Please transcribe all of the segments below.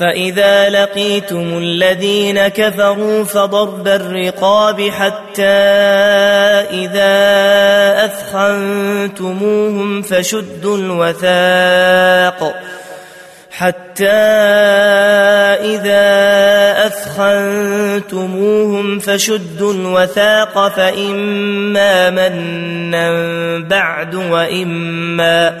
فإذا لقيتم الذين كفروا فضرب الرقاب حتى إذا أثخنتموهم فشدوا الوثاق حتى إذا أثخنتموهم فشدوا الوثاق فإما منا بعد وإما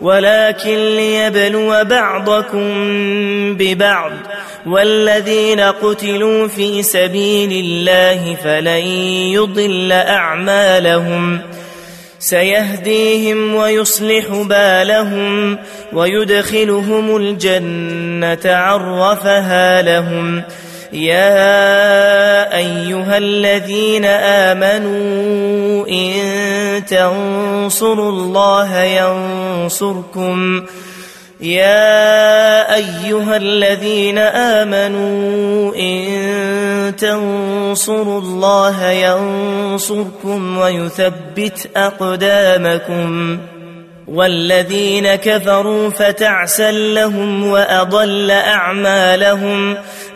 ولكن ليبلو بعضكم ببعض والذين قتلوا في سبيل الله فلن يضل أعمالهم سيهديهم ويصلح بالهم ويدخلهم الجنة عرفها لهم يا أيها الذين آمنوا إن تنصروا الله ينصركم. يا أيها الذين آمنوا إن تنصروا الله ينصركم ويثبت أقدامكم. والذين كفروا فتعسا لهم وأضل أعمالهم.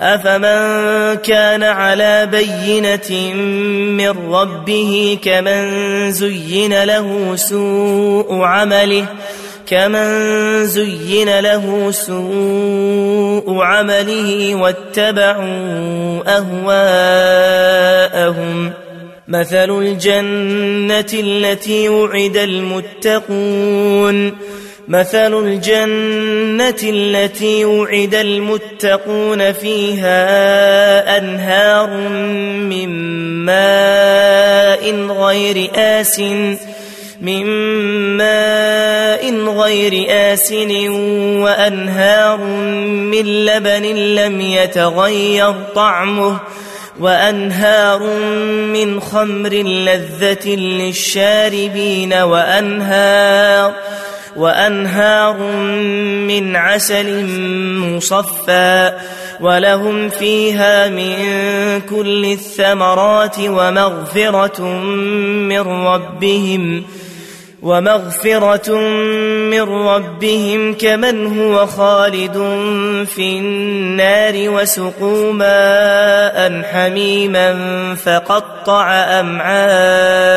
أفمن كان على بينة من ربه كمن زين له سوء عمله كمن زين له سوء عمله واتبعوا أهواءهم. مثل الجنة التي وعد المتقون. مثل الجنة التي وعد المتقون فيها أنهار من ماء غير آسٍ من ماء غير آسن وأنهار من لبن لم يتغير طعمه وأنهار من خمر لذة للشاربين وأنهار وأنهار من عسل مصفى ولهم فيها من كل الثمرات ومغفرة من ربهم ومغفرة من ربهم كمن هو خالد في النار وسقوا ماء حميما فقطع أمعاءهم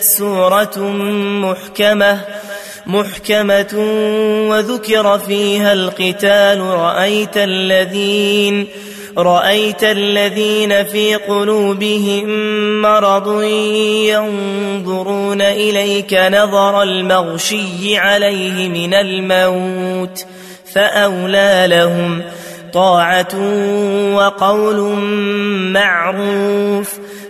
سورة محكمة محكمة وذكر فيها القتال رأيت الذين رأيت الذين في قلوبهم مرض ينظرون إليك نظر المغشي عليه من الموت فأولى لهم طاعة وقول معروف.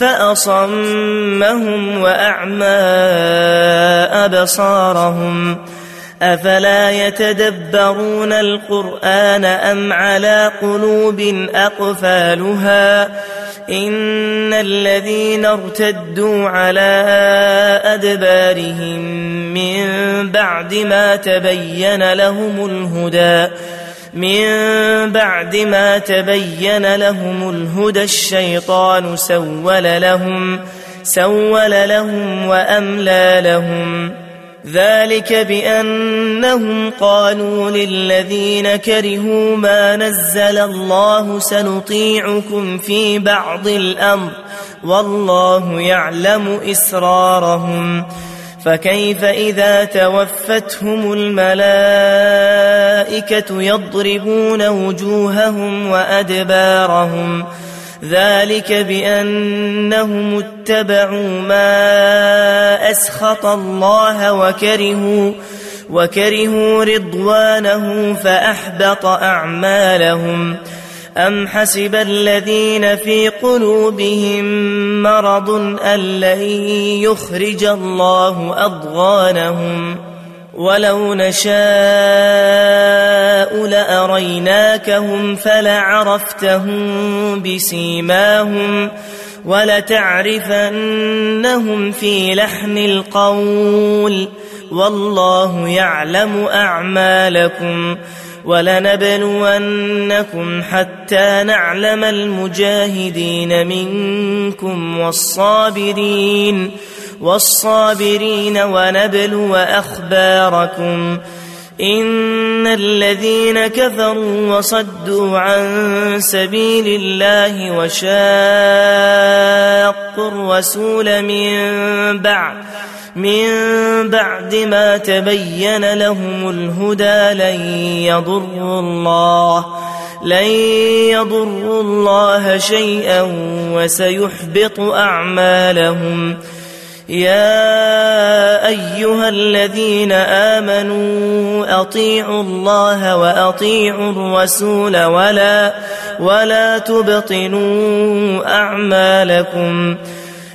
فأصمهم وأعمى أبصارهم. أفلا يتدبرون القرآن أم على قلوب أقفالها؟ إن الذين ارتدوا على أدبارهم من بعد ما تبين لهم الهدى من بعد ما تبين لهم الهدى الشيطان سول لهم سول لهم وأملى لهم. ذلك بأنهم قالوا للذين كرهوا ما نزل الله سنطيعكم في بعض الأمر والله يعلم إسرارهم. فكيف إذا توفتهم الملائكة يضربون وجوههم وأدبارهم ذلك بأنهم اتبعوا ما أسخط الله وكرهوا وكرهوا رضوانه فأحبط أعمالهم أم حسب الذين في قلوبهم مرض أن لن يخرج الله أضغانهم ولو نشاء لأريناكهم فلعرفتهم بسيماهم ولتعرفنهم في لحن القول والله يعلم أعمالكم ولنبلونكم حتى نعلم المجاهدين منكم والصابرين والصابرين ونبلو أخباركم إن الذين كفروا وصدوا عن سبيل الله وشاقوا الرسول من بعد من بعد ما تبين لهم الهدى لن يضروا الله. لن يضروا الله شيئا وسيحبط أعمالهم. يا أيها الذين آمنوا أطيعوا الله وأطيعوا الرسول ولا ولا تبطلوا أعمالكم.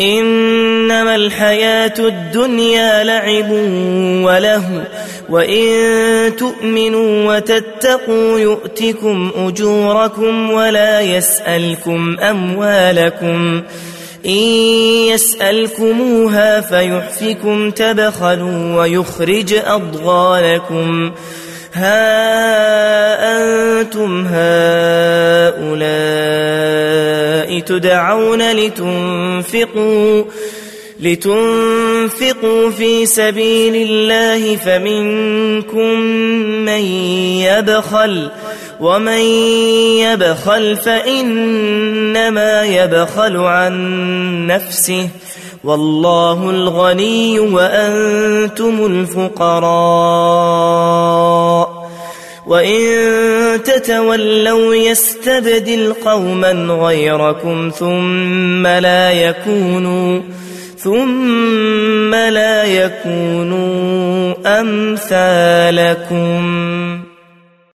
إنما الحياة الدنيا لعب وله وإن تؤمنوا وتتقوا يؤتكم أجوركم ولا يسألكم أموالكم. إن يسألكموها فيحفكم تبخلوا ويخرج أضغانكم. ها أنتم هؤلاء تدعون لتنفقوا لتنفقوا في سبيل الله فمنكم من يبخل ومن يبخل فإنما يبخل عن نفسه والله الغني وأنتم الفقراء. وإن تتولوا يستبدل قوما غيركم ثم لا يكونوا ثم لا يكونوا أمثالكم